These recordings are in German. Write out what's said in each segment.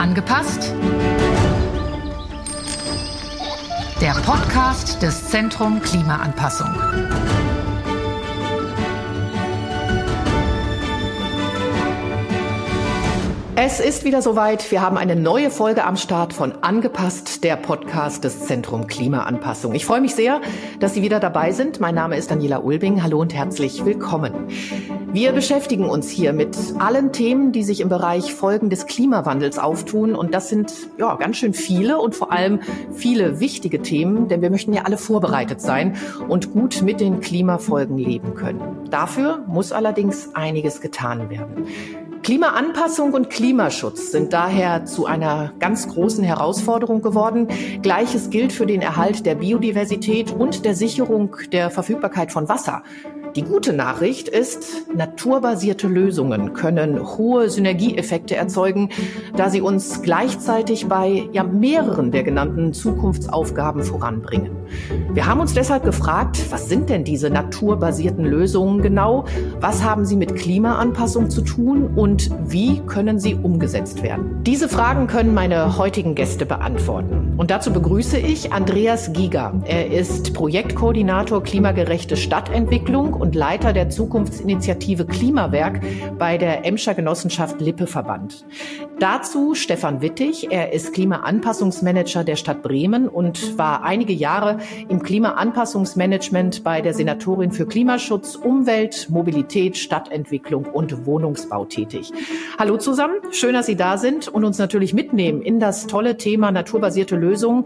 Angepasst? Der Podcast des Zentrum Klimaanpassung. Es ist wieder soweit. Wir haben eine neue Folge am Start von Angepasst, der Podcast des Zentrum Klimaanpassung. Ich freue mich sehr, dass Sie wieder dabei sind. Mein Name ist Daniela Ulbing. Hallo und herzlich willkommen. Wir beschäftigen uns hier mit allen Themen, die sich im Bereich Folgen des Klimawandels auftun. Und das sind ja ganz schön viele und vor allem viele wichtige Themen, denn wir möchten ja alle vorbereitet sein und gut mit den Klimafolgen leben können. Dafür muss allerdings einiges getan werden. Klimaanpassung und Klimaschutz sind daher zu einer ganz großen Herausforderung geworden. Gleiches gilt für den Erhalt der Biodiversität und der Sicherung der Verfügbarkeit von Wasser. Die gute Nachricht ist, naturbasierte Lösungen können hohe Synergieeffekte erzeugen, da sie uns gleichzeitig bei ja, mehreren der genannten Zukunftsaufgaben voranbringen. Wir haben uns deshalb gefragt, was sind denn diese naturbasierten Lösungen genau? Was haben sie mit Klimaanpassung zu tun und wie können sie umgesetzt werden? Diese Fragen können meine heutigen Gäste beantworten. Und dazu begrüße ich Andreas Giger. Er ist Projektkoordinator klimagerechte Stadtentwicklung und Leiter der Zukunftsinitiative Klimawerk bei der Emscher Genossenschaft Lippe Verband. Dazu Stefan Wittig. Er ist Klimaanpassungsmanager der Stadt Bremen und war einige Jahre im Klimaanpassungsmanagement bei der Senatorin für Klimaschutz, Umwelt, Mobilität, Stadtentwicklung und Wohnungsbau tätig. Hallo zusammen. Schön, dass Sie da sind und uns natürlich mitnehmen in das tolle Thema naturbasierte Lösungen.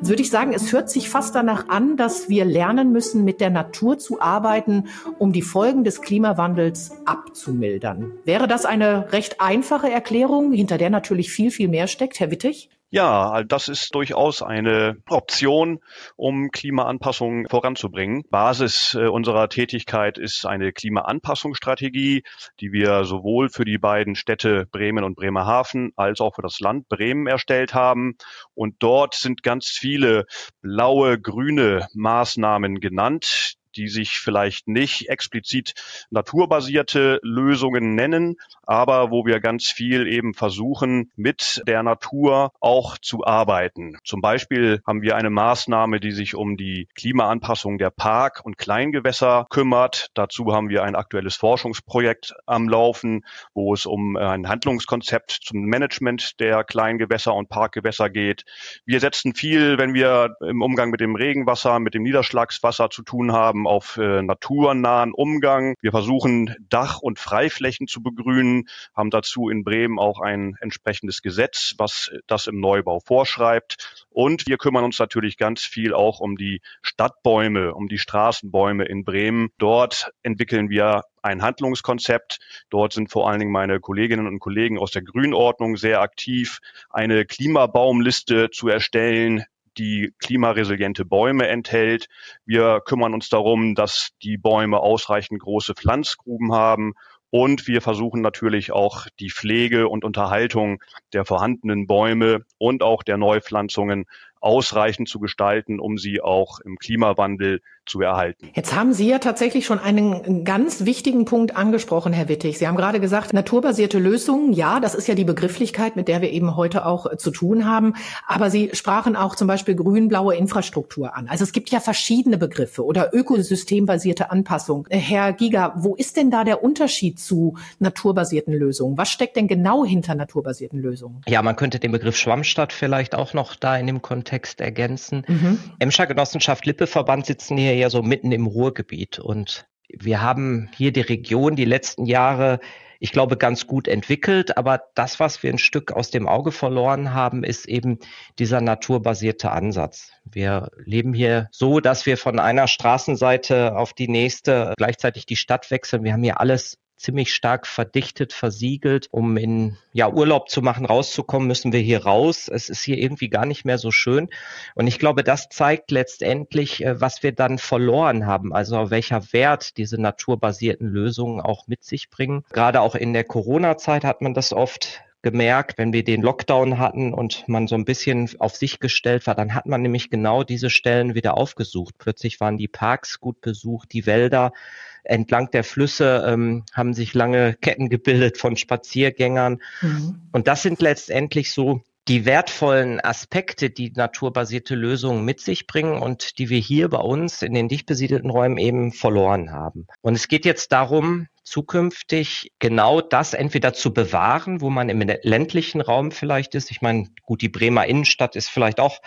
Würde ich sagen, es hört sich fast danach an, dass wir lernen müssen, mit der Natur zu arbeiten um die Folgen des Klimawandels abzumildern. Wäre das eine recht einfache Erklärung, hinter der natürlich viel, viel mehr steckt, Herr Wittig? Ja, das ist durchaus eine Option, um Klimaanpassung voranzubringen. Basis äh, unserer Tätigkeit ist eine Klimaanpassungsstrategie, die wir sowohl für die beiden Städte Bremen und Bremerhaven als auch für das Land Bremen erstellt haben. Und dort sind ganz viele blaue, grüne Maßnahmen genannt, die sich vielleicht nicht explizit naturbasierte Lösungen nennen, aber wo wir ganz viel eben versuchen, mit der Natur auch zu arbeiten. Zum Beispiel haben wir eine Maßnahme, die sich um die Klimaanpassung der Park- und Kleingewässer kümmert. Dazu haben wir ein aktuelles Forschungsprojekt am Laufen, wo es um ein Handlungskonzept zum Management der Kleingewässer und Parkgewässer geht. Wir setzen viel, wenn wir im Umgang mit dem Regenwasser, mit dem Niederschlagswasser zu tun haben, haben auf äh, naturnahen Umgang. Wir versuchen Dach- und Freiflächen zu begrünen, haben dazu in Bremen auch ein entsprechendes Gesetz, was das im Neubau vorschreibt. Und wir kümmern uns natürlich ganz viel auch um die Stadtbäume, um die Straßenbäume in Bremen. Dort entwickeln wir ein Handlungskonzept. Dort sind vor allen Dingen meine Kolleginnen und Kollegen aus der Grünordnung sehr aktiv, eine Klimabaumliste zu erstellen, die klimaresiliente Bäume enthält. Wir kümmern uns darum, dass die Bäume ausreichend große Pflanzgruben haben und wir versuchen natürlich auch die Pflege und Unterhaltung der vorhandenen Bäume und auch der Neupflanzungen ausreichend zu gestalten, um sie auch im Klimawandel zu erhalten. Jetzt haben Sie ja tatsächlich schon einen ganz wichtigen Punkt angesprochen, Herr Wittig. Sie haben gerade gesagt, naturbasierte Lösungen, ja, das ist ja die Begrifflichkeit, mit der wir eben heute auch äh, zu tun haben. Aber Sie sprachen auch zum Beispiel grün-blaue Infrastruktur an. Also es gibt ja verschiedene Begriffe oder ökosystembasierte Anpassung. Äh, Herr Giga, wo ist denn da der Unterschied zu naturbasierten Lösungen? Was steckt denn genau hinter naturbasierten Lösungen? Ja, man könnte den Begriff Schwammstadt vielleicht auch noch da in dem Kontext ergänzen. Mhm. Emscher Genossenschaft Lippe-Verband sitzen hier ja so mitten im Ruhrgebiet und wir haben hier die Region die letzten Jahre, ich glaube, ganz gut entwickelt. Aber das, was wir ein Stück aus dem Auge verloren haben, ist eben dieser naturbasierte Ansatz. Wir leben hier so, dass wir von einer Straßenseite auf die nächste gleichzeitig die Stadt wechseln. Wir haben hier alles ziemlich stark verdichtet, versiegelt. Um in ja, Urlaub zu machen, rauszukommen, müssen wir hier raus. Es ist hier irgendwie gar nicht mehr so schön. Und ich glaube, das zeigt letztendlich, äh, was wir dann verloren haben, also welcher Wert diese naturbasierten Lösungen auch mit sich bringen. Gerade auch in der Corona-Zeit hat man das oft gemerkt, wenn wir den Lockdown hatten und man so ein bisschen auf sich gestellt war, dann hat man nämlich genau diese Stellen wieder aufgesucht. Plötzlich waren die Parks gut besucht, die Wälder Entlang der Flüsse ähm, haben sich lange Ketten gebildet von Spaziergängern. Mhm. Und das sind letztendlich so die wertvollen Aspekte, die naturbasierte Lösungen mit sich bringen und die wir hier bei uns in den dicht besiedelten Räumen eben verloren haben. Und es geht jetzt darum, zukünftig genau das entweder zu bewahren, wo man im ländlichen Raum vielleicht ist. Ich meine, gut, die Bremer Innenstadt ist vielleicht auch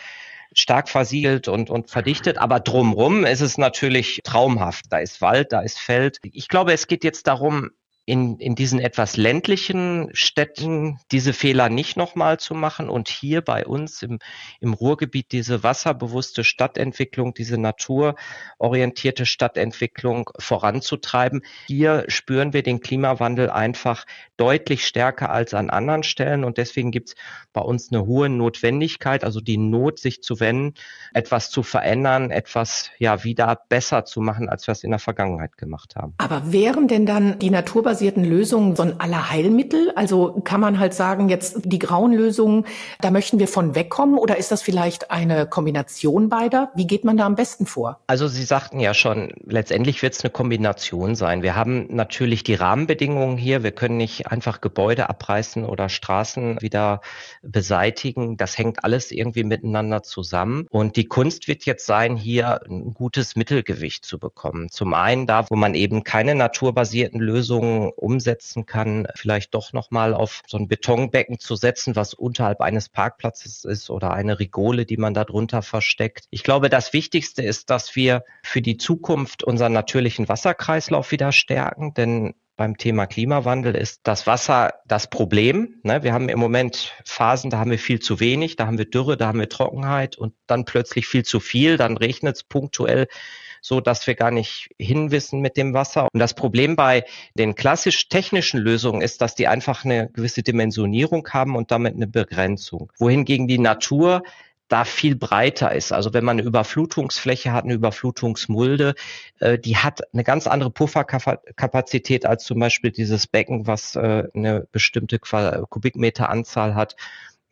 stark versiegelt und, und verdichtet, aber drumrum ist es natürlich traumhaft. Da ist Wald, da ist Feld. Ich glaube, es geht jetzt darum, in, in diesen etwas ländlichen Städten diese Fehler nicht nochmal zu machen und hier bei uns im, im Ruhrgebiet diese wasserbewusste Stadtentwicklung, diese naturorientierte Stadtentwicklung voranzutreiben. Hier spüren wir den Klimawandel einfach deutlich stärker als an anderen Stellen und deswegen gibt es bei uns eine hohe Notwendigkeit, also die Not, sich zu wenden, etwas zu verändern, etwas ja wieder besser zu machen, als wir es in der Vergangenheit gemacht haben. Aber wären denn dann die naturbasierten basierten Lösungen so ein Allerheilmittel? Also kann man halt sagen, jetzt die grauen Lösungen, da möchten wir von wegkommen oder ist das vielleicht eine Kombination beider? Wie geht man da am besten vor? Also Sie sagten ja schon, letztendlich wird es eine Kombination sein. Wir haben natürlich die Rahmenbedingungen hier. Wir können nicht einfach Gebäude abreißen oder Straßen wieder beseitigen. Das hängt alles irgendwie miteinander zusammen. Und die Kunst wird jetzt sein, hier ein gutes Mittelgewicht zu bekommen. Zum einen da, wo man eben keine naturbasierten Lösungen umsetzen kann, vielleicht doch nochmal auf so ein Betonbecken zu setzen, was unterhalb eines Parkplatzes ist oder eine Rigole, die man da drunter versteckt. Ich glaube, das Wichtigste ist, dass wir für die Zukunft unseren natürlichen Wasserkreislauf wieder stärken, denn beim Thema Klimawandel ist das Wasser das Problem. Ne? Wir haben im Moment Phasen, da haben wir viel zu wenig, da haben wir Dürre, da haben wir Trockenheit und dann plötzlich viel zu viel, dann regnet es punktuell so dass wir gar nicht hinwissen mit dem Wasser. Und das Problem bei den klassisch technischen Lösungen ist, dass die einfach eine gewisse Dimensionierung haben und damit eine Begrenzung. Wohingegen die Natur da viel breiter ist. Also wenn man eine Überflutungsfläche hat, eine Überflutungsmulde, äh, die hat eine ganz andere Pufferkapazität als zum Beispiel dieses Becken, was äh, eine bestimmte Kubikmeteranzahl hat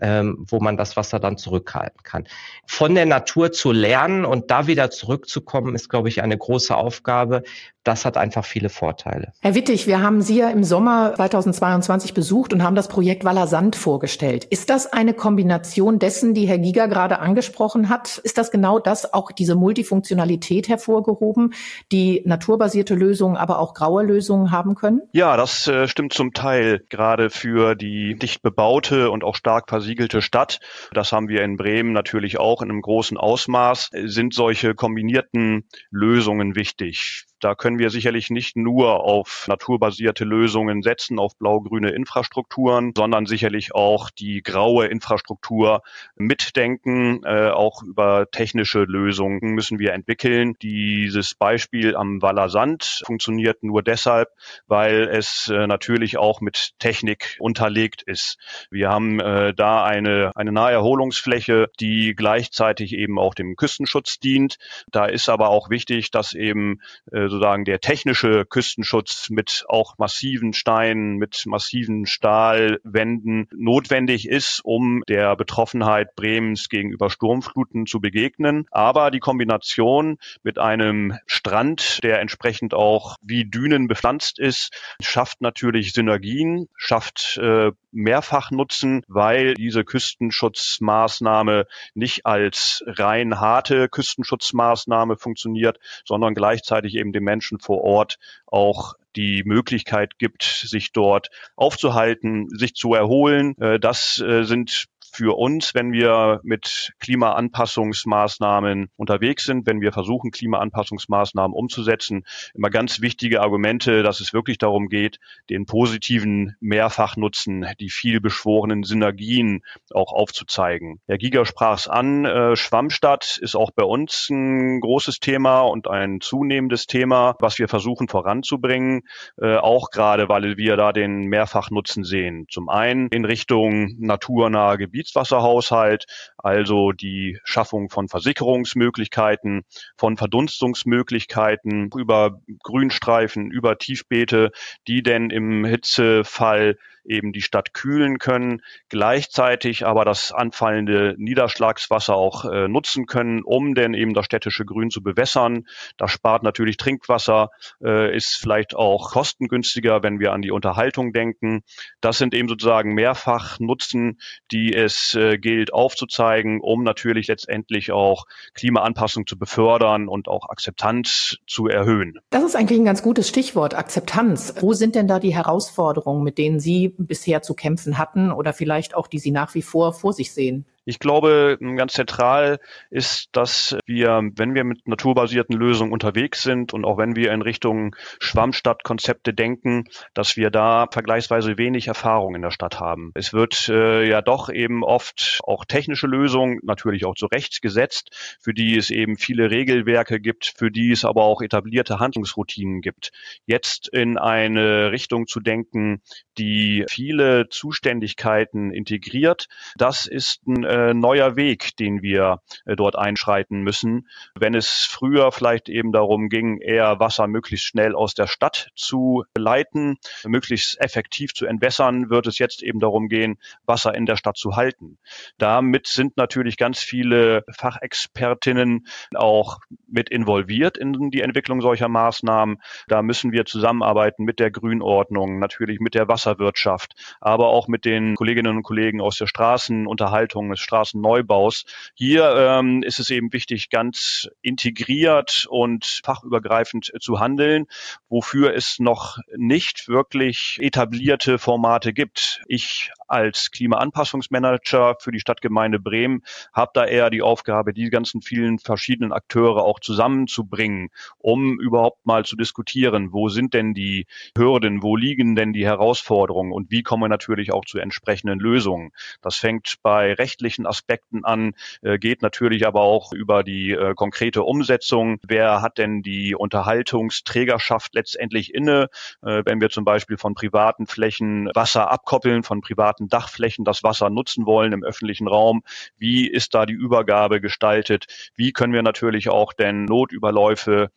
ähm, wo man das Wasser dann zurückhalten kann. Von der Natur zu lernen und da wieder zurückzukommen, ist, glaube ich, eine große Aufgabe, das hat einfach viele Vorteile. Herr Wittig, wir haben Sie ja im Sommer 2022 besucht und haben das Projekt Wallersand vorgestellt. Ist das eine Kombination dessen, die Herr Giger gerade angesprochen hat? Ist das genau das, auch diese Multifunktionalität hervorgehoben, die naturbasierte Lösungen, aber auch graue Lösungen haben können? Ja, das äh, stimmt zum Teil, gerade für die dicht bebaute und auch stark versiegelte Stadt. Das haben wir in Bremen natürlich auch in einem großen Ausmaß, sind solche kombinierten Lösungen wichtig. Da können wir sicherlich nicht nur auf naturbasierte Lösungen setzen, auf blau-grüne Infrastrukturen, sondern sicherlich auch die graue Infrastruktur mitdenken. Äh, auch über technische Lösungen müssen wir entwickeln. Dieses Beispiel am Waller Sand funktioniert nur deshalb, weil es äh, natürlich auch mit Technik unterlegt ist. Wir haben äh, da eine, eine Naherholungsfläche, die gleichzeitig eben auch dem Küstenschutz dient. Da ist aber auch wichtig, dass eben äh, sozusagen der technische Küstenschutz mit auch massiven Steinen, mit massiven Stahlwänden notwendig ist, um der Betroffenheit Bremens gegenüber Sturmfluten zu begegnen. Aber die Kombination mit einem Strand, der entsprechend auch wie Dünen bepflanzt ist, schafft natürlich Synergien, schafft äh, Mehrfachnutzen, weil diese Küstenschutzmaßnahme nicht als rein harte Küstenschutzmaßnahme funktioniert, sondern gleichzeitig eben dem Menschen vor Ort auch die Möglichkeit gibt, sich dort aufzuhalten, sich zu erholen. Äh, das äh, sind für uns, wenn wir mit Klimaanpassungsmaßnahmen unterwegs sind, wenn wir versuchen, Klimaanpassungsmaßnahmen umzusetzen, immer ganz wichtige Argumente, dass es wirklich darum geht, den positiven Mehrfachnutzen, die viel beschworenen Synergien auch aufzuzeigen. Herr Giger sprach es an, äh, Schwammstadt ist auch bei uns ein großes Thema und ein zunehmendes Thema, was wir versuchen voranzubringen, äh, auch gerade, weil wir da den Mehrfachnutzen sehen. Zum einen in Richtung naturnahe Gebiete, Gebietswasserhaushalt, also die Schaffung von Versickerungsmöglichkeiten, von Verdunstungsmöglichkeiten über Grünstreifen, über Tiefbeete, die denn im Hitzefall eben die Stadt kühlen können, gleichzeitig aber das anfallende Niederschlagswasser auch äh, nutzen können, um denn eben das städtische Grün zu bewässern. Das spart natürlich Trinkwasser, äh, ist vielleicht auch kostengünstiger, wenn wir an die Unterhaltung denken. Das sind eben sozusagen mehrfach Nutzen, die es äh, gilt aufzuzeigen, um natürlich letztendlich auch Klimaanpassung zu befördern und auch Akzeptanz zu erhöhen. Das ist eigentlich ein ganz gutes Stichwort, Akzeptanz. Wo sind denn da die Herausforderungen, mit denen Sie bisher zu kämpfen hatten oder vielleicht auch die Sie nach wie vor vor sich sehen? Ich glaube, ganz zentral ist, dass wir, wenn wir mit naturbasierten Lösungen unterwegs sind und auch wenn wir in Richtung Schwammstadtkonzepte denken, dass wir da vergleichsweise wenig Erfahrung in der Stadt haben. Es wird äh, ja doch eben oft auch technische Lösungen, natürlich auch zu Recht gesetzt, für die es eben viele Regelwerke gibt, für die es aber auch etablierte Handlungsroutinen gibt. Jetzt in eine Richtung zu denken, die viele Zuständigkeiten integriert, das ist ein äh, neuer Weg, den wir äh, dort einschreiten müssen. Wenn es früher vielleicht eben darum ging, eher Wasser möglichst schnell aus der Stadt zu leiten, möglichst effektiv zu entwässern, wird es jetzt eben darum gehen, Wasser in der Stadt zu halten. Damit sind natürlich ganz viele Fachexpertinnen auch mit involviert in die Entwicklung solcher Maßnahmen. Da müssen wir zusammenarbeiten mit der Grünordnung, natürlich mit der Wasserwirtschaft, aber auch mit den Kolleginnen und Kollegen aus der Straßenunterhaltung, des Straßenneubaus. Hier ähm, ist es eben wichtig, ganz integriert und fachübergreifend zu handeln, wofür es noch nicht wirklich etablierte Formate gibt. Ich als Klimaanpassungsmanager für die Stadtgemeinde Bremen habe da eher die Aufgabe, die ganzen vielen verschiedenen Akteure auch zusammenzubringen, um überhaupt mal zu diskutieren, wo sind denn die Hürden, wo liegen denn die Herausforderungen und wie kommen wir natürlich auch zu entsprechenden Lösungen. Das fängt bei rechtlichen Aspekten an, äh, geht natürlich aber auch über die äh, konkrete Umsetzung. Wer hat denn die Unterhaltungsträgerschaft letztendlich inne, äh, wenn wir zum Beispiel von privaten Flächen Wasser abkoppeln, von privaten Dachflächen das Wasser nutzen wollen im öffentlichen Raum? Wie ist da die Übergabe gestaltet? Wie können wir natürlich auch denn Notüberläufe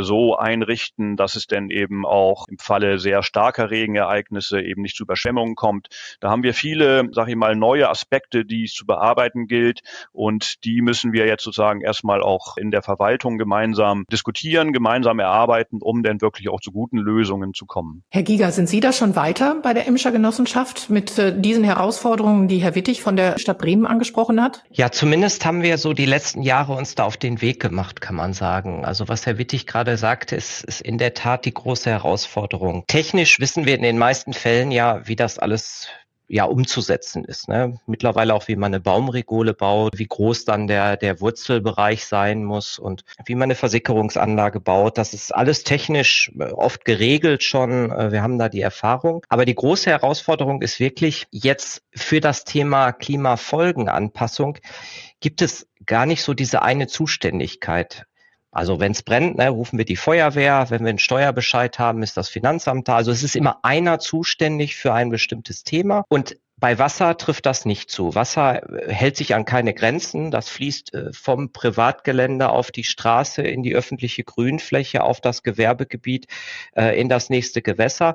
so einrichten, dass es denn eben auch im Falle sehr starker Regenereignisse eben nicht zu Überschwemmungen kommt? Da haben wir viele, sag ich mal, neue Aspekte, die es zu bearbeiten gilt und die müssen wir jetzt sozusagen erstmal auch in der Verwaltung gemeinsam diskutieren, gemeinsam erarbeiten, um denn wirklich auch zu guten Lösungen zu kommen. Herr Giger, sind Sie da schon weiter bei der Emscher Genossenschaft mit äh, diesen Herausforderungen, die Herr Wittig von der Stadt Bremen angesprochen hat? Ja, zumindest haben wir so die letzten Jahre uns da auf den Weg gemacht, kann man sagen. Also was Herr Wittig gerade sagte, ist, ist in der Tat die große Herausforderung. Technisch wissen wir in den meisten Fällen ja, wie das alles ja umzusetzen ist. Ne? Mittlerweile auch, wie man eine Baumregole baut, wie groß dann der, der Wurzelbereich sein muss und wie man eine Versickerungsanlage baut. Das ist alles technisch äh, oft geregelt schon. Äh, wir haben da die Erfahrung. Aber die große Herausforderung ist wirklich jetzt für das Thema Klimafolgenanpassung gibt es gar nicht so diese eine Zuständigkeit. Also wenn es brennt, ne, rufen wir die Feuerwehr. Wenn wir einen Steuerbescheid haben, ist das Finanzamt da. Also es ist immer einer zuständig für ein bestimmtes Thema. Und bei Wasser trifft das nicht zu. Wasser äh, hält sich an keine Grenzen. Das fließt äh, vom Privatgelände auf die Straße, in die öffentliche Grünfläche, auf das Gewerbegebiet, äh, in das nächste Gewässer.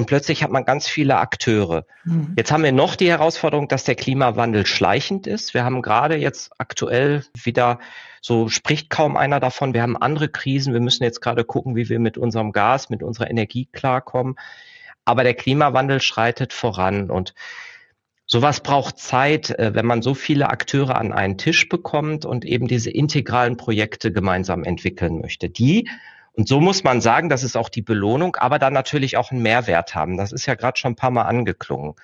Und plötzlich hat man ganz viele Akteure. Mhm. Jetzt haben wir noch die Herausforderung, dass der Klimawandel schleichend ist. Wir haben gerade jetzt aktuell wieder so spricht kaum einer davon. Wir haben andere Krisen. Wir müssen jetzt gerade gucken, wie wir mit unserem Gas, mit unserer Energie klarkommen. Aber der Klimawandel schreitet voran und Sowas braucht Zeit, äh, wenn man so viele Akteure an einen Tisch bekommt und eben diese integralen Projekte gemeinsam entwickeln möchte. Die, und so muss man sagen, das ist auch die Belohnung, aber dann natürlich auch einen Mehrwert haben. Das ist ja gerade schon ein paar Mal angeklungen.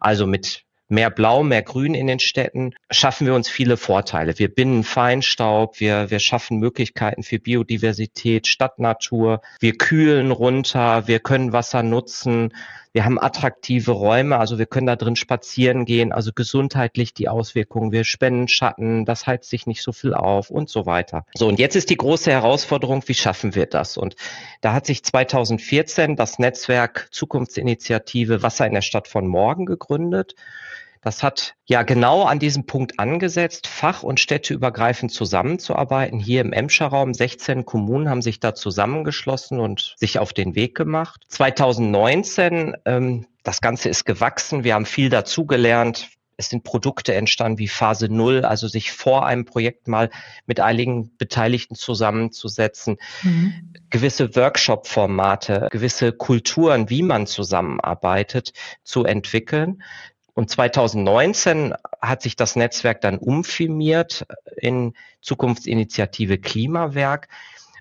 Also mit mehr Blau, mehr Grün in den Städten, schaffen wir uns viele Vorteile. Wir binden Feinstaub, wir, wir schaffen Möglichkeiten für Biodiversität, Stadtnatur, wir kühlen runter, wir können Wasser nutzen, wir haben attraktive Räume, also wir können da drin spazieren gehen, also gesundheitlich die Auswirkungen, wir spenden Schatten, das heizt sich nicht so viel auf und so weiter. So, und jetzt ist die große Herausforderung, wie schaffen wir das? Und da hat sich 2014 das Netzwerk Zukunftsinitiative Wasser in der Stadt von morgen gegründet. Das hat ja genau an diesem Punkt angesetzt, fach- und städteübergreifend zusammenzuarbeiten. Hier im Emscher Raum 16 Kommunen haben sich da zusammengeschlossen und sich auf den Weg gemacht. 2019 ähm, Das Ganze ist gewachsen. Wir haben viel dazugelernt. Es sind Produkte entstanden wie Phase Null, also sich vor einem Projekt mal mit einigen Beteiligten zusammenzusetzen, mhm. gewisse Workshop-Formate, gewisse Kulturen, wie man zusammenarbeitet, zu entwickeln. Und 2019 hat sich das Netzwerk dann umfirmiert in Zukunftsinitiative Klimawerk,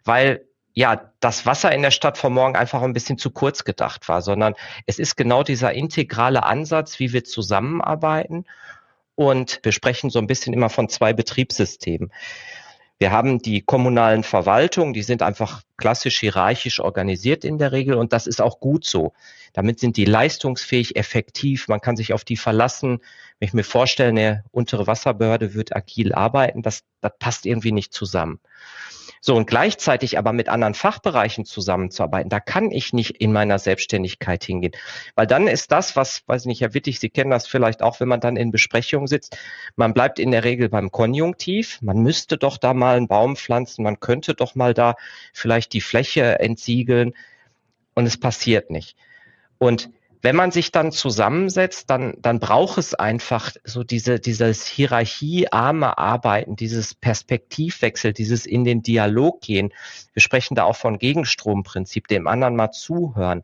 weil ja, das Wasser in der Stadt von morgen einfach ein bisschen zu kurz gedacht war, sondern es ist genau dieser integrale Ansatz, wie wir zusammenarbeiten. Und wir sprechen so ein bisschen immer von zwei Betriebssystemen. Wir haben die kommunalen Verwaltungen, die sind einfach klassisch hierarchisch organisiert in der Regel und das ist auch gut so. Damit sind die leistungsfähig, effektiv, man kann sich auf die verlassen. Wenn ich mir vorstelle, eine untere Wasserbehörde wird agil arbeiten, das, das passt irgendwie nicht zusammen. So, und gleichzeitig aber mit anderen Fachbereichen zusammenzuarbeiten, da kann ich nicht in meiner Selbstständigkeit hingehen. Weil dann ist das, was, weiß ich nicht, Herr Wittig, Sie kennen das vielleicht auch, wenn man dann in Besprechungen sitzt, man bleibt in der Regel beim Konjunktiv, man müsste doch da mal einen Baum pflanzen, man könnte doch mal da vielleicht die Fläche entsiegeln und es passiert nicht. Und wenn man sich dann zusammensetzt, dann, dann braucht es einfach so diese, dieses hierarchiearme Arbeiten, dieses Perspektivwechsel, dieses in den Dialog gehen. Wir sprechen da auch von Gegenstromprinzip, dem anderen mal zuhören.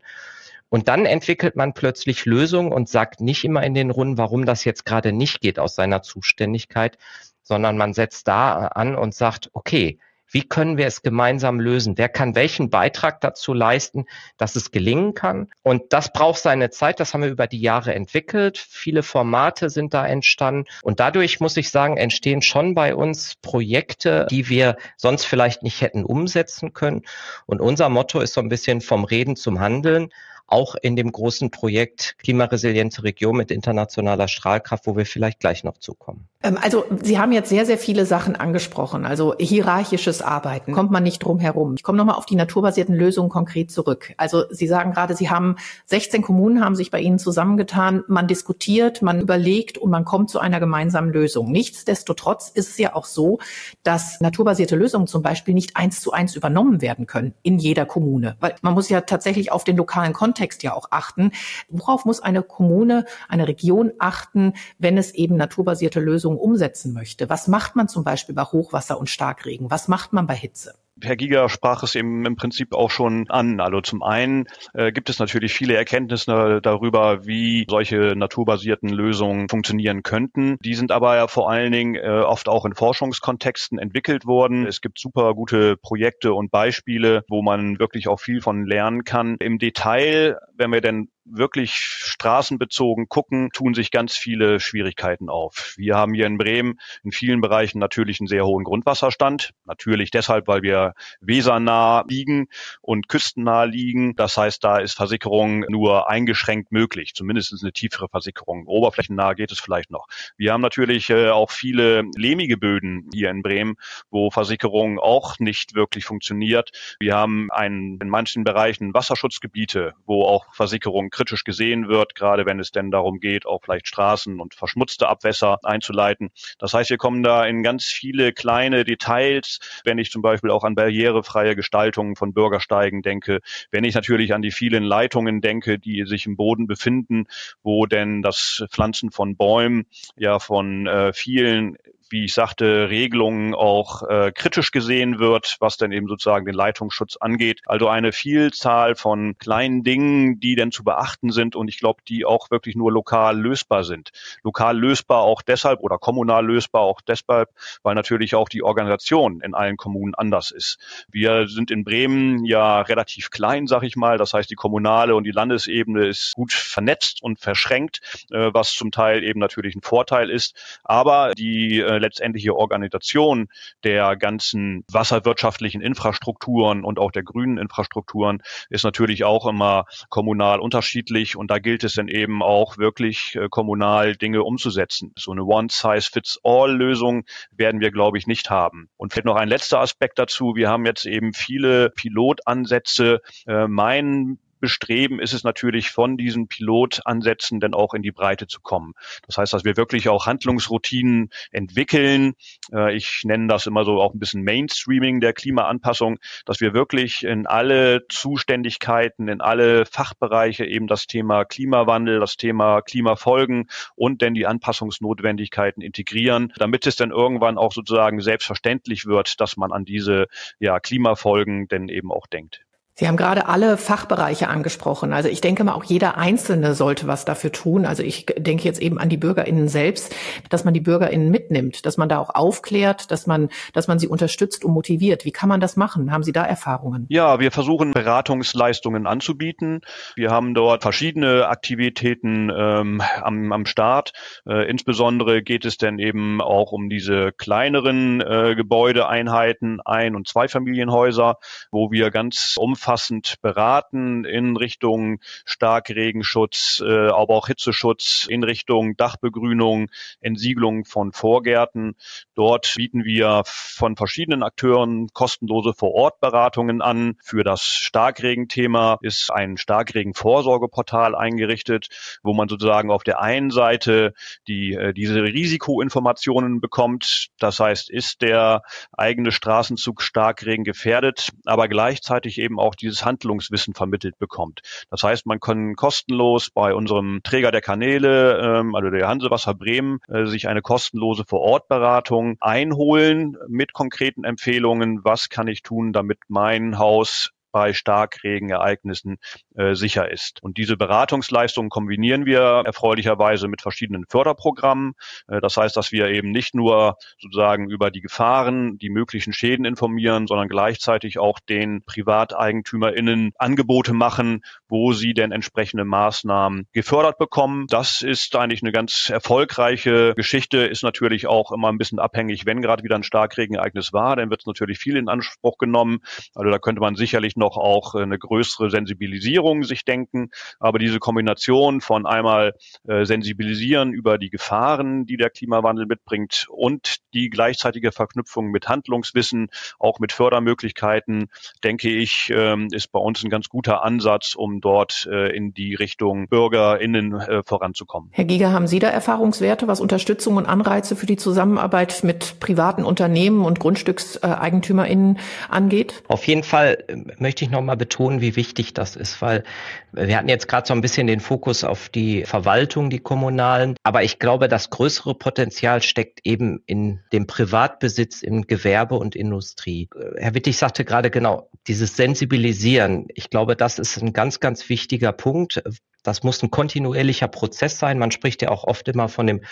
Und dann entwickelt man plötzlich Lösungen und sagt nicht immer in den Runden, warum das jetzt gerade nicht geht aus seiner Zuständigkeit, sondern man setzt da an und sagt, okay, wie können wir es gemeinsam lösen? Wer kann welchen Beitrag dazu leisten, dass es gelingen kann? Und das braucht seine Zeit. Das haben wir über die Jahre entwickelt. Viele Formate sind da entstanden. Und dadurch muss ich sagen, entstehen schon bei uns Projekte, die wir sonst vielleicht nicht hätten umsetzen können. Und unser Motto ist so ein bisschen vom Reden zum Handeln auch in dem großen Projekt Klimaresiliente Region mit internationaler Strahlkraft, wo wir vielleicht gleich noch zukommen. Ähm, also Sie haben jetzt sehr, sehr viele Sachen angesprochen. Also hierarchisches Arbeiten kommt man nicht drum herum. Ich komme nochmal auf die naturbasierten Lösungen konkret zurück. Also Sie sagen gerade, Sie haben 16 Kommunen haben sich bei Ihnen zusammengetan. Man diskutiert, man überlegt und man kommt zu einer gemeinsamen Lösung. Nichtsdestotrotz ist es ja auch so, dass naturbasierte Lösungen zum Beispiel nicht eins zu eins übernommen werden können in jeder Kommune. Weil man muss ja tatsächlich auf den lokalen Kontext Kontext ja auch achten. Worauf muss eine Kommune, eine Region achten, wenn es eben naturbasierte Lösungen umsetzen möchte? Was macht man zum Beispiel bei Hochwasser und Starkregen? Was macht man bei Hitze? Herr Giger sprach es eben im Prinzip auch schon an. Also zum einen äh, gibt es natürlich viele Erkenntnisse darüber, wie solche naturbasierten Lösungen funktionieren könnten. Die sind aber ja vor allen Dingen äh, oft auch in Forschungskontexten entwickelt worden. Es gibt super gute Projekte und Beispiele, wo man wirklich auch viel von lernen kann. Im Detail, wenn wir denn wirklich straßenbezogen gucken, tun sich ganz viele Schwierigkeiten auf. Wir haben hier in Bremen in vielen Bereichen natürlich einen sehr hohen Grundwasserstand. Natürlich deshalb, weil wir wesernah liegen und küstennah liegen. Das heißt, da ist Versickerung nur eingeschränkt möglich, zumindest eine tiefere Versickerung. Oberflächennah geht es vielleicht noch. Wir haben natürlich äh, auch viele lehmige Böden hier in Bremen, wo Versickerung auch nicht wirklich funktioniert. Wir haben ein, in manchen Bereichen Wasserschutzgebiete, wo auch Versickerung kritisch gesehen wird, gerade wenn es denn darum geht, auch vielleicht Straßen und verschmutzte Abwässer einzuleiten. Das heißt, wir kommen da in ganz viele kleine Details, wenn ich zum Beispiel auch an barrierefreie Gestaltungen von Bürgersteigen denke, wenn ich natürlich an die vielen Leitungen denke, die sich im Boden befinden, wo denn das Pflanzen von Bäumen ja von äh, vielen wie ich sagte, Regelungen auch äh, kritisch gesehen wird, was denn eben sozusagen den Leitungsschutz angeht. Also eine Vielzahl von kleinen Dingen, die denn zu beachten sind und ich glaube, die auch wirklich nur lokal lösbar sind. Lokal lösbar auch deshalb oder kommunal lösbar auch deshalb, weil natürlich auch die Organisation in allen Kommunen anders ist. Wir sind in Bremen ja relativ klein, sag ich mal. Das heißt, die kommunale und die Landesebene ist gut vernetzt und verschränkt, äh, was zum Teil eben natürlich ein Vorteil ist. Aber die äh, letztendliche Organisation der ganzen wasserwirtschaftlichen Infrastrukturen und auch der grünen Infrastrukturen ist natürlich auch immer kommunal unterschiedlich und da gilt es dann eben auch wirklich äh, kommunal Dinge umzusetzen. So eine One-Size-Fits-All-Lösung werden wir, glaube ich, nicht haben. Und vielleicht noch ein letzter Aspekt dazu. Wir haben jetzt eben viele Pilotansätze. Äh, mein Bestreben ist es natürlich von diesen Pilotansätzen dann auch in die Breite zu kommen. Das heißt, dass wir wirklich auch Handlungsroutinen entwickeln. Äh, ich nenne das immer so auch ein bisschen Mainstreaming der Klimaanpassung, dass wir wirklich in alle Zuständigkeiten, in alle Fachbereiche eben das Thema Klimawandel, das Thema Klimafolgen und denn die Anpassungsnotwendigkeiten integrieren, damit es dann irgendwann auch sozusagen selbstverständlich wird, dass man an diese ja, Klimafolgen denn eben auch denkt. Sie haben gerade alle Fachbereiche angesprochen. Also ich denke mal, auch jeder Einzelne sollte was dafür tun. Also ich denke jetzt eben an die BürgerInnen selbst, dass man die BürgerInnen mitnimmt, dass man da auch aufklärt, dass man, dass man sie unterstützt und motiviert. Wie kann man das machen? Haben Sie da Erfahrungen? Ja, wir versuchen Beratungsleistungen anzubieten. Wir haben dort verschiedene Aktivitäten ähm, am, am Start. Äh, insbesondere geht es dann eben auch um diese kleineren äh, Gebäudeeinheiten, Ein- und Zweifamilienhäuser, wo wir ganz umfassend umfassend beraten in Richtung Starkregenschutz, äh, aber auch Hitzeschutz, in Richtung Dachbegrünung, Entsiegelung von Vorgärten. Dort bieten wir von verschiedenen Akteuren kostenlose Vorortberatungen an. Für das Starkregenthema ist ein Starkregenvorsorgeportal eingerichtet, wo man sozusagen auf der einen Seite die, äh, diese Risikoinformationen bekommt. Das heißt, ist der eigene Straßenzug Starkregen gefährdet, aber gleichzeitig eben auch dieses Handlungswissen vermittelt bekommt. Das heißt, man kann kostenlos bei unserem Träger der Kanäle, ähm, also der Hansewasser Bremen, äh, sich eine kostenlose Vorortberatung einholen mit konkreten Empfehlungen, was kann ich tun, damit mein Haus bei Starkregenereignissen äh, sicher ist. Und diese Beratungsleistungen kombinieren wir erfreulicherweise mit verschiedenen Förderprogrammen. Äh, das heißt, dass wir eben nicht nur sozusagen über die Gefahren, die möglichen Schäden informieren, sondern gleichzeitig auch den PrivateigentümerInnen Angebote machen, wo sie denn entsprechende Maßnahmen gefördert bekommen. Das ist eigentlich eine ganz erfolgreiche Geschichte, ist natürlich auch immer ein bisschen abhängig, wenn gerade wieder ein Starkregenereignis war, dann wird es natürlich viel in Anspruch genommen. Also da könnte man sicherlich noch auch eine größere Sensibilisierung sich denken. Aber diese Kombination von einmal äh, sensibilisieren über die Gefahren, die der Klimawandel mitbringt und die gleichzeitige Verknüpfung mit Handlungswissen, auch mit Fördermöglichkeiten, denke ich, ähm, ist bei uns ein ganz guter Ansatz, um dort äh, in die Richtung BürgerInnen äh, voranzukommen. Herr Giger, haben Sie da Erfahrungswerte, was Unterstützung und Anreize für die Zusammenarbeit mit privaten Unternehmen und GrundstückseigentümerInnen angeht? Auf jeden Fall möchte ich nochmal betonen, wie wichtig das ist, weil wir hatten jetzt gerade so ein bisschen den Fokus auf die Verwaltung, die kommunalen, aber ich glaube, das größere Potenzial steckt eben in dem Privatbesitz, im Gewerbe und Industrie. Herr Wittig sagte gerade genau, dieses Sensibilisieren, ich glaube, das ist ein ganz, ganz wichtiger Punkt. Das muss ein kontinuierlicher Prozess sein. Man spricht ja auch oft immer von dem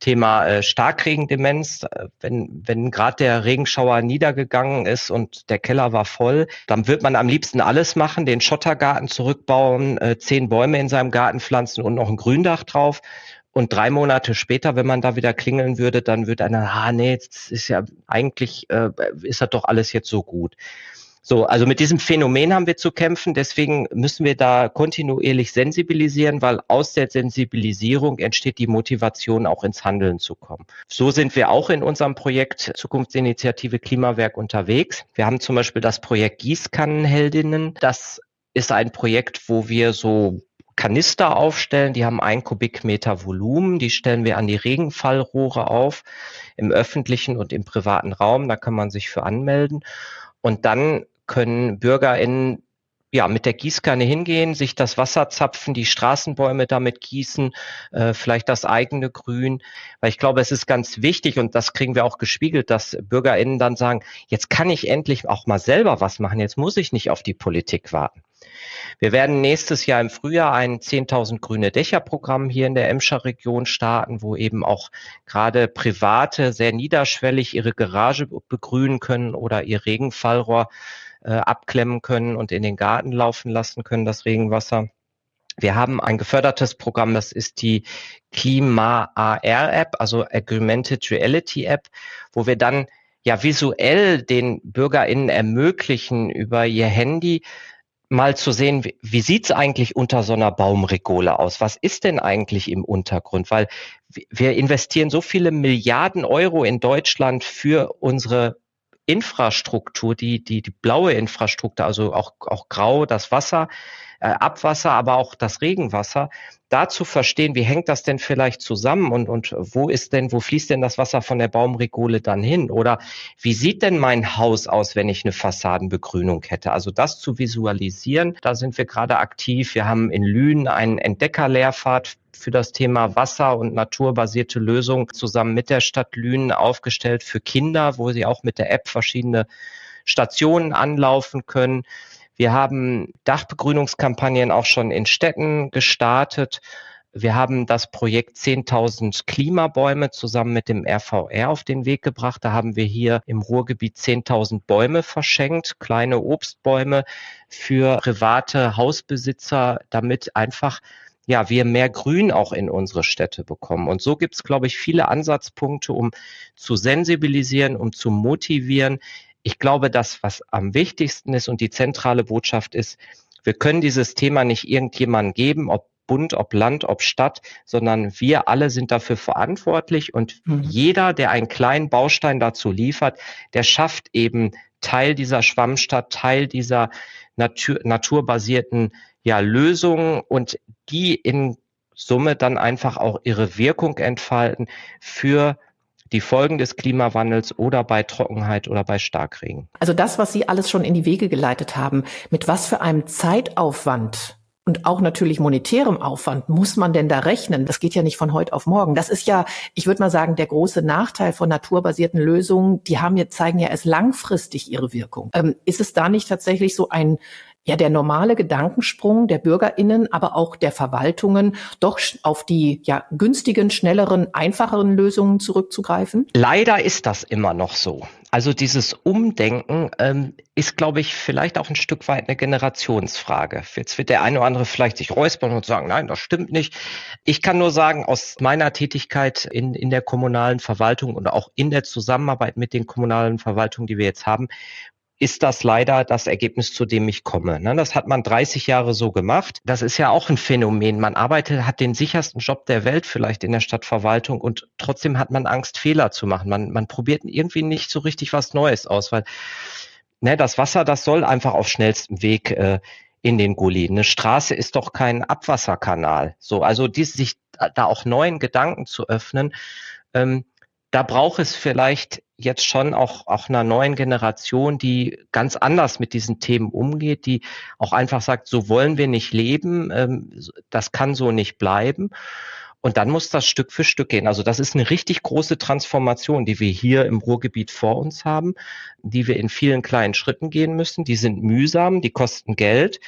Thema äh, Starkregendemenz. Äh, wenn, wenn gerade der Regenschauer niedergegangen ist und der Keller war voll, dann wird man am liebsten alles machen, den Schottergarten zurückbauen, äh, zehn Bäume in seinem Garten pflanzen und noch ein Gründach drauf. Und drei Monate später, wenn man da wieder klingeln würde, dann wird einer, ah nee, ist ja eigentlich, äh, ist das doch alles jetzt so gut. So, also mit diesem Phänomen haben wir zu kämpfen. Deswegen müssen wir da kontinuierlich sensibilisieren, weil aus der Sensibilisierung entsteht die Motivation, auch ins Handeln zu kommen. So sind wir auch in unserem Projekt Zukunftsinitiative Klimawerk unterwegs. Wir haben zum Beispiel das Projekt Gießkannenheldinnen. Das ist ein Projekt, wo wir so Kanister aufstellen, die haben ein Kubikmeter Volumen, die stellen wir an die Regenfallrohre auf im öffentlichen und im privaten Raum, da kann man sich für anmelden. Und dann können BürgerInnen ja, mit der Gießkanne hingehen, sich das Wasser zapfen, die Straßenbäume damit gießen, äh, vielleicht das eigene Grün. Weil ich glaube, es ist ganz wichtig und das kriegen wir auch gespiegelt, dass BürgerInnen dann sagen, jetzt kann ich endlich auch mal selber was machen, jetzt muss ich nicht auf die Politik warten. Wir werden nächstes Jahr im Frühjahr ein 10.000 grüne Dächer Programm hier in der Emscher Region starten, wo eben auch gerade Private sehr niederschwellig ihre Garage begrünen können oder ihr Regenfallrohr äh, abklemmen können und in den Garten laufen lassen können, das Regenwasser. Wir haben ein gefördertes Programm, das ist die Klima AR App, also Augmented Reality App, wo wir dann ja visuell den BürgerInnen ermöglichen, über ihr Handy mal zu sehen, wie, wie sieht's eigentlich unter so einer Baumregole aus? Was ist denn eigentlich im Untergrund? Weil wir investieren so viele Milliarden Euro in Deutschland für unsere Infrastruktur, die, die, die blaue Infrastruktur, also auch, auch grau, das Wasser, äh, Abwasser, aber auch das Regenwasser, da zu verstehen, wie hängt das denn vielleicht zusammen und, und wo ist denn, wo fließt denn das Wasser von der Baumregole dann hin? Oder wie sieht denn mein Haus aus, wenn ich eine Fassadenbegrünung hätte? Also das zu visualisieren, da sind wir gerade aktiv. Wir haben in Lünen einen Entdeckerlehrfahrt für das Thema Wasser und naturbasierte Lösungen zusammen mit der Stadt Lünen aufgestellt für Kinder, wo sie auch mit der App verschiedene Stationen anlaufen können. Wir haben Dachbegrünungskampagnen auch schon in Städten gestartet. Wir haben das Projekt 10.000 Klimabäume zusammen mit dem RVR auf den Weg gebracht. Da haben wir hier im Ruhrgebiet 10.000 Bäume verschenkt, kleine Obstbäume für private Hausbesitzer, damit einfach ja, wir mehr Grün auch in unsere Städte bekommen. Und so gibt es, glaube ich, viele Ansatzpunkte, um zu sensibilisieren, um zu motivieren, ich glaube, das, was am wichtigsten ist und die zentrale Botschaft ist, wir können dieses Thema nicht irgendjemandem geben, ob Bund, ob Land, ob Stadt, sondern wir alle sind dafür verantwortlich und mhm. jeder, der einen kleinen Baustein dazu liefert, der schafft eben Teil dieser Schwammstadt, Teil dieser Natur, naturbasierten ja, Lösungen und die in Summe dann einfach auch ihre Wirkung entfalten für die Folgen des Klimawandels oder bei Trockenheit oder bei Starkregen. Also das, was Sie alles schon in die Wege geleitet haben, mit was für einem Zeitaufwand und auch natürlich monetärem Aufwand muss man denn da rechnen? Das geht ja nicht von heute auf morgen. Das ist ja, ich würde mal sagen, der große Nachteil von naturbasierten Lösungen. Die haben jetzt, zeigen ja erst langfristig ihre Wirkung. Ähm, ist es da nicht tatsächlich so ein ja der normale Gedankensprung der Bürgerinnen, aber auch der Verwaltungen, doch auf die ja günstigen, schnelleren, einfacheren Lösungen zurückzugreifen? Leider ist das immer noch so. Also dieses Umdenken ähm, ist, glaube ich, vielleicht auch ein Stück weit eine Generationsfrage. Jetzt wird der eine oder andere vielleicht sich räuspern und sagen, nein, das stimmt nicht. Ich kann nur sagen, aus meiner Tätigkeit in, in der kommunalen Verwaltung und auch in der Zusammenarbeit mit den kommunalen Verwaltungen, die wir jetzt haben, ist das leider das Ergebnis, zu dem ich komme. Ne? Das hat man 30 Jahre so gemacht. Das ist ja auch ein Phänomen. Man arbeitet, hat den sichersten Job der Welt vielleicht in der Stadtverwaltung und trotzdem hat man Angst, Fehler zu machen. Man, man probiert irgendwie nicht so richtig was Neues aus, weil ne, das Wasser, das soll einfach auf schnellstem Weg äh, in den Gully. Eine Straße ist doch kein Abwasserkanal. So, also dies, sich da auch neuen Gedanken zu öffnen, ähm, da braucht es vielleicht jetzt schon auch, auch einer neuen Generation, die ganz anders mit diesen Themen umgeht, die auch einfach sagt, so wollen wir nicht leben, ähm, das kann so nicht bleiben. Und dann muss das Stück für Stück gehen. Also das ist eine richtig große Transformation, die wir hier im Ruhrgebiet vor uns haben, die wir in vielen kleinen Schritten gehen müssen. Die sind mühsam, die kosten Geld.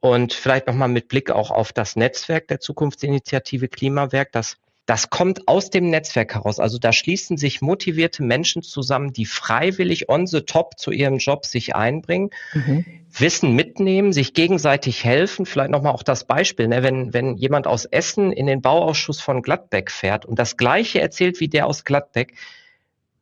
Und vielleicht nochmal mit Blick auch auf das Netzwerk der Zukunftsinitiative Klimawerk, das das kommt aus dem Netzwerk heraus. Also da schließen sich motivierte Menschen zusammen, die freiwillig on the top zu ihrem Job sich einbringen, mhm. Wissen mitnehmen, sich gegenseitig helfen. Vielleicht nochmal auch das Beispiel, ne? wenn, wenn jemand aus Essen in den Bauausschuss von Gladbeck fährt und das Gleiche erzählt wie der aus Gladbeck,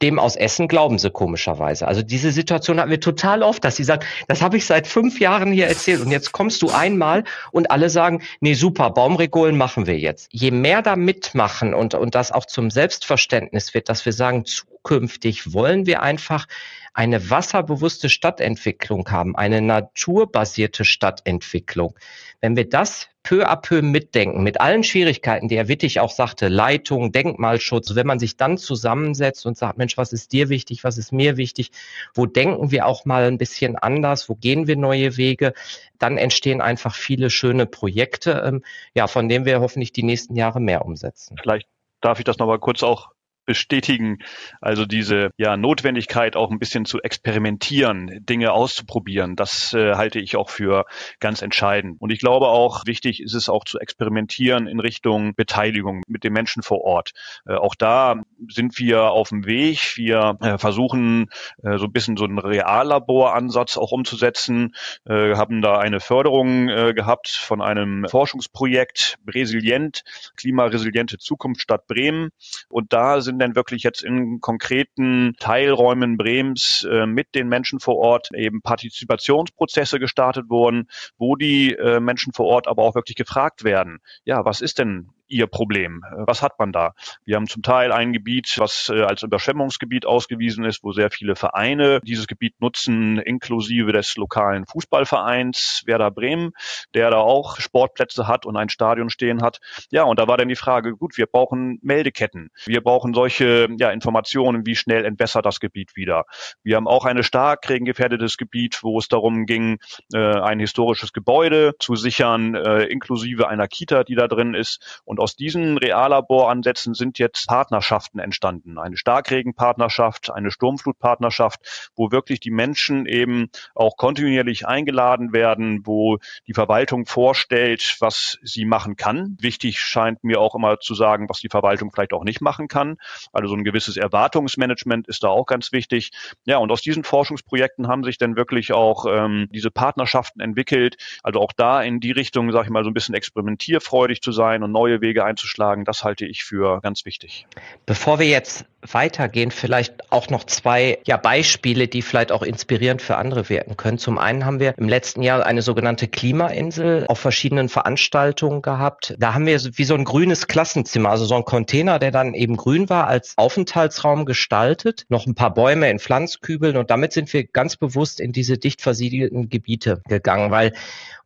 dem aus Essen glauben sie komischerweise. Also diese Situation hatten wir total oft, dass sie sagen, das habe ich seit fünf Jahren hier erzählt und jetzt kommst du einmal und alle sagen, nee, super, Baumregolen machen wir jetzt. Je mehr da mitmachen und, und das auch zum Selbstverständnis wird, dass wir sagen, zukünftig wollen wir einfach eine wasserbewusste Stadtentwicklung haben, eine naturbasierte Stadtentwicklung. Wenn wir das peu à peu mitdenken, mit allen Schwierigkeiten, die Herr Wittig auch sagte, Leitung, Denkmalschutz, wenn man sich dann zusammensetzt und sagt, Mensch, was ist dir wichtig, was ist mir wichtig, wo denken wir auch mal ein bisschen anders, wo gehen wir neue Wege, dann entstehen einfach viele schöne Projekte, ähm, ja, von denen wir hoffentlich die nächsten Jahre mehr umsetzen. Vielleicht darf ich das nochmal kurz auch bestätigen. Also diese ja, Notwendigkeit, auch ein bisschen zu experimentieren, Dinge auszuprobieren, das äh, halte ich auch für ganz entscheidend. Und ich glaube auch, wichtig ist es auch zu experimentieren in Richtung Beteiligung mit den Menschen vor Ort. Äh, auch da sind wir auf dem Weg. Wir äh, versuchen äh, so ein bisschen so einen Reallaboransatz auch umzusetzen, äh, haben da eine Förderung äh, gehabt von einem Forschungsprojekt Resilient, klimaresiliente Zukunft Stadt Bremen. Und da sind sind denn wirklich jetzt in konkreten Teilräumen Brems äh, mit den Menschen vor Ort eben Partizipationsprozesse gestartet worden, wo die äh, Menschen vor Ort aber auch wirklich gefragt werden, ja, was ist denn ihr Problem? Was hat man da? Wir haben zum Teil ein Gebiet, was äh, als Überschwemmungsgebiet ausgewiesen ist, wo sehr viele Vereine dieses Gebiet nutzen, inklusive des lokalen Fußballvereins Werder Bremen, der da auch Sportplätze hat und ein Stadion stehen hat. Ja, und da war dann die Frage, gut, wir brauchen Meldeketten. Wir brauchen solche ja, Informationen, wie schnell entwässert das Gebiet wieder. Wir haben auch ein stark regengefährdetes Gebiet, wo es darum ging, äh, ein historisches Gebäude zu sichern, äh, inklusive einer Kita, die da drin ist. Und aus diesen Reallaboransätzen sind jetzt Partnerschaften entstanden. Eine Starkregenpartnerschaft, eine Sturmflutpartnerschaft, wo wirklich die Menschen eben auch kontinuierlich eingeladen werden, wo die Verwaltung vorstellt, was sie machen kann. Wichtig scheint mir auch immer zu sagen, was die Verwaltung vielleicht auch nicht machen kann. Also so ein gewisses Erwartungsmanagement ist da auch ganz wichtig. Ja, und aus diesen Forschungsprojekten haben sich dann wirklich auch ähm, diese Partnerschaften entwickelt. Also auch da in die Richtung, sage ich mal, so ein bisschen experimentierfreudig zu sein und neue Wege einzuschlagen, das halte ich für ganz wichtig. Bevor wir jetzt weitergehen, vielleicht auch noch zwei ja, Beispiele, die vielleicht auch inspirierend für andere wirken können. Zum einen haben wir im letzten Jahr eine sogenannte Klimainsel auf verschiedenen Veranstaltungen gehabt. Da haben wir wie so ein grünes Klassenzimmer, also so ein Container, der dann eben grün war, als Aufenthaltsraum gestaltet, noch ein paar Bäume in Pflanzkübeln und damit sind wir ganz bewusst in diese dicht versiegelten Gebiete gegangen, weil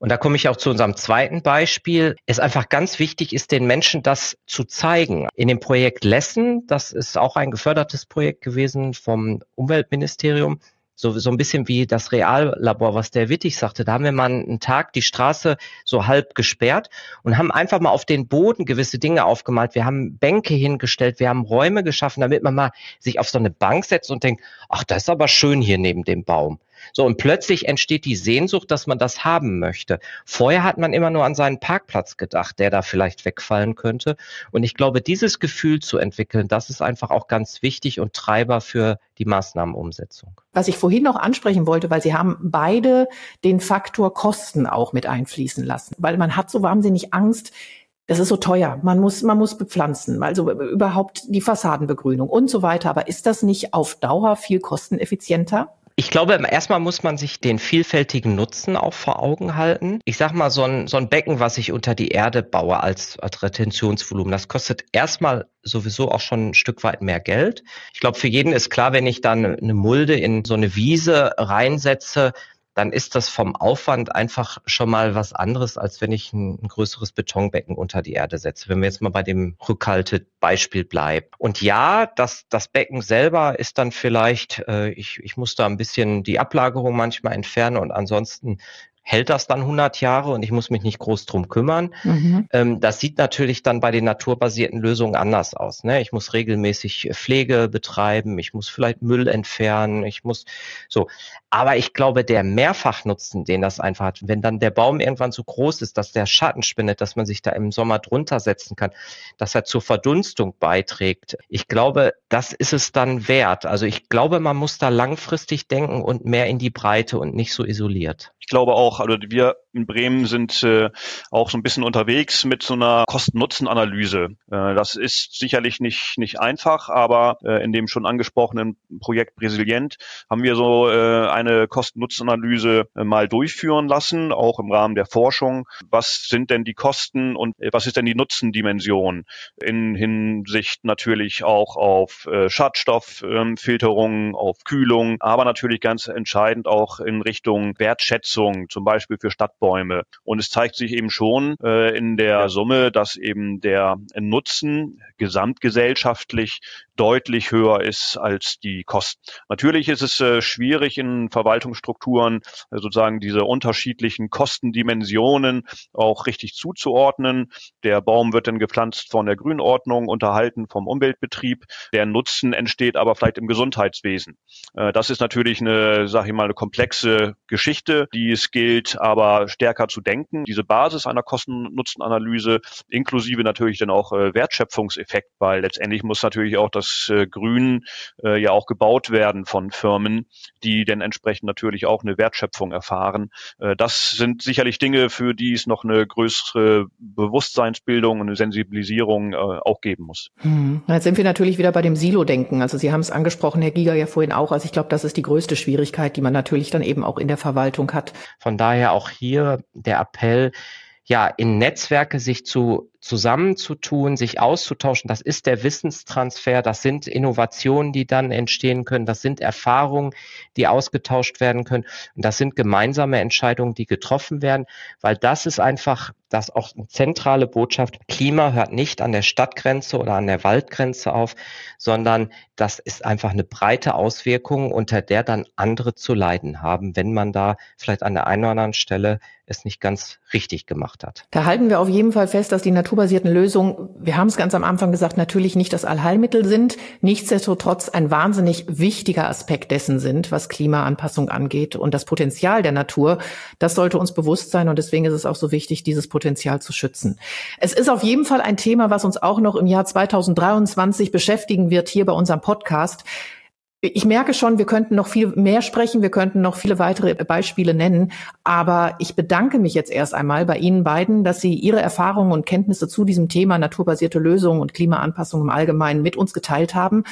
und da komme ich auch zu unserem zweiten Beispiel. Es einfach ganz wichtig ist, den Menschen das zu zeigen. In dem Projekt Lessen, das ist auch ein gefördertes Projekt gewesen vom Umweltministerium, so, so ein bisschen wie das Reallabor, was der Wittig sagte. Da haben wir mal einen Tag die Straße so halb gesperrt und haben einfach mal auf den Boden gewisse Dinge aufgemalt. Wir haben Bänke hingestellt, wir haben Räume geschaffen, damit man mal sich auf so eine Bank setzt und denkt, ach, das ist aber schön hier neben dem Baum. So, und plötzlich entsteht die Sehnsucht, dass man das haben möchte. Vorher hat man immer nur an seinen Parkplatz gedacht, der da vielleicht wegfallen könnte. Und ich glaube, dieses Gefühl zu entwickeln, das ist einfach auch ganz wichtig und Treiber für die Maßnahmenumsetzung. Was ich vorhin noch ansprechen wollte, weil Sie haben beide den Faktor Kosten auch mit einfließen lassen, weil man hat so wahnsinnig Angst, das ist so teuer. Man muss, man muss bepflanzen, also überhaupt die Fassadenbegrünung und so weiter. Aber ist das nicht auf Dauer viel kosteneffizienter? Ich glaube, erstmal muss man sich den vielfältigen Nutzen auch vor Augen halten. Ich sag mal, so ein, so ein Becken, was ich unter die Erde baue als, als Retentionsvolumen, das kostet erstmal sowieso auch schon ein Stück weit mehr Geld. Ich glaube, für jeden ist klar, wenn ich dann eine Mulde in so eine Wiese reinsetze, dann ist das vom Aufwand einfach schon mal was anderes, als wenn ich ein, ein größeres Betonbecken unter die Erde setze. Wenn wir jetzt mal bei dem Rückhaltebeispiel bleiben. Und ja, das, das Becken selber ist dann vielleicht, äh, ich, ich muss da ein bisschen die Ablagerung manchmal entfernen und ansonsten hält das dann 100 Jahre und ich muss mich nicht groß drum kümmern. Mhm. Ähm, das sieht natürlich dann bei den naturbasierten Lösungen anders aus. Ne? Ich muss regelmäßig Pflege betreiben, ich muss vielleicht Müll entfernen, ich muss so. Aber ich glaube, der Mehrfachnutzen, den das einfach hat, wenn dann der Baum irgendwann so groß ist, dass der Schatten spendet, dass man sich da im Sommer drunter setzen kann, dass er zur Verdunstung beiträgt. Ich glaube, das ist es dann wert. Also ich glaube, man muss da langfristig denken und mehr in die Breite und nicht so isoliert. Ich glaube auch, also wir in Bremen sind äh, auch so ein bisschen unterwegs mit so einer Kosten-Nutzen-Analyse. Äh, das ist sicherlich nicht, nicht einfach, aber äh, in dem schon angesprochenen Projekt Brasilient haben wir so äh, eine Kosten-Nutzen-Analyse äh, mal durchführen lassen, auch im Rahmen der Forschung. Was sind denn die Kosten und äh, was ist denn die Nutzendimension in Hinsicht natürlich auch auf äh, Schadstofffilterung, äh, auf Kühlung, aber natürlich ganz entscheidend auch in Richtung Wertschätzung, zum Beispiel für Stadtbau Bäume. Und es zeigt sich eben schon äh, in der Summe, dass eben der Nutzen gesamtgesellschaftlich deutlich höher ist als die Kosten. Natürlich ist es äh, schwierig in Verwaltungsstrukturen äh, sozusagen diese unterschiedlichen Kostendimensionen auch richtig zuzuordnen. Der Baum wird dann gepflanzt von der Grünordnung, unterhalten vom Umweltbetrieb. Der Nutzen entsteht aber vielleicht im Gesundheitswesen. Äh, das ist natürlich eine, sage ich mal, eine komplexe Geschichte, die es gilt, aber stärker zu denken. Diese Basis einer Kosten-Nutzen-Analyse inklusive natürlich dann auch äh, Wertschöpfungseffekt, weil letztendlich muss natürlich auch das äh, Grün äh, ja auch gebaut werden von Firmen, die dann entsprechend natürlich auch eine Wertschöpfung erfahren. Äh, das sind sicherlich Dinge, für die es noch eine größere Bewusstseinsbildung und eine Sensibilisierung äh, auch geben muss. Hm. Jetzt sind wir natürlich wieder bei dem Silo-Denken. Also Sie haben es angesprochen, Herr Giger ja vorhin auch. Also ich glaube, das ist die größte Schwierigkeit, die man natürlich dann eben auch in der Verwaltung hat. Von daher auch hier der Appell, ja, in Netzwerke sich zu zusammenzutun, sich auszutauschen. Das ist der Wissenstransfer, das sind Innovationen, die dann entstehen können, das sind Erfahrungen, die ausgetauscht werden können und das sind gemeinsame Entscheidungen, die getroffen werden, weil das ist einfach das auch eine zentrale Botschaft. Klima hört nicht an der Stadtgrenze oder an der Waldgrenze auf, sondern das ist einfach eine breite Auswirkung, unter der dann andere zu leiden haben, wenn man da vielleicht an der einen oder anderen Stelle es nicht ganz richtig gemacht hat. Da halten wir auf jeden Fall fest, dass die naturbasierten Lösungen, wir haben es ganz am Anfang gesagt, natürlich nicht das Allheilmittel sind, nichtsdestotrotz ein wahnsinnig wichtiger Aspekt dessen sind, was Klimaanpassung angeht und das Potenzial der Natur. Das sollte uns bewusst sein und deswegen ist es auch so wichtig, dieses Potenzial zu schützen. Es ist auf jeden Fall ein Thema, was uns auch noch im Jahr 2023 beschäftigen wird hier bei unserem Podcast. Ich merke schon, wir könnten noch viel mehr sprechen, wir könnten noch viele weitere Beispiele nennen, aber ich bedanke mich jetzt erst einmal bei Ihnen beiden, dass Sie Ihre Erfahrungen und Kenntnisse zu diesem Thema naturbasierte Lösungen und Klimaanpassung im Allgemeinen mit uns geteilt haben.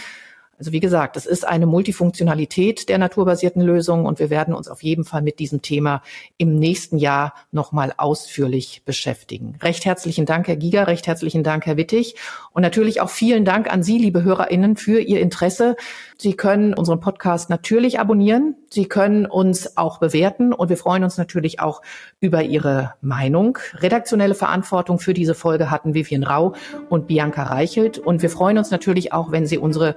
Also wie gesagt, es ist eine Multifunktionalität der naturbasierten Lösungen und wir werden uns auf jeden Fall mit diesem Thema im nächsten Jahr nochmal ausführlich beschäftigen. Recht herzlichen Dank, Herr Giger, recht herzlichen Dank, Herr Wittig und natürlich auch vielen Dank an Sie, liebe HörerInnen, für Ihr Interesse. Sie können unseren Podcast natürlich abonnieren. Sie können uns auch bewerten und wir freuen uns natürlich auch über Ihre Meinung. Redaktionelle Verantwortung für diese Folge hatten Vivian Rau und Bianca Reichelt und wir freuen uns natürlich auch, wenn Sie unsere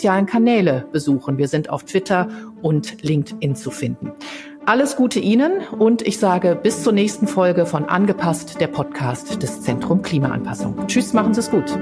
sozialen Kanäle besuchen. Wir sind auf Twitter und LinkedIn zu finden. Alles Gute Ihnen und ich sage bis zur nächsten Folge von Angepasst, der Podcast des Zentrum Klimaanpassung. Tschüss, machen Sie es gut.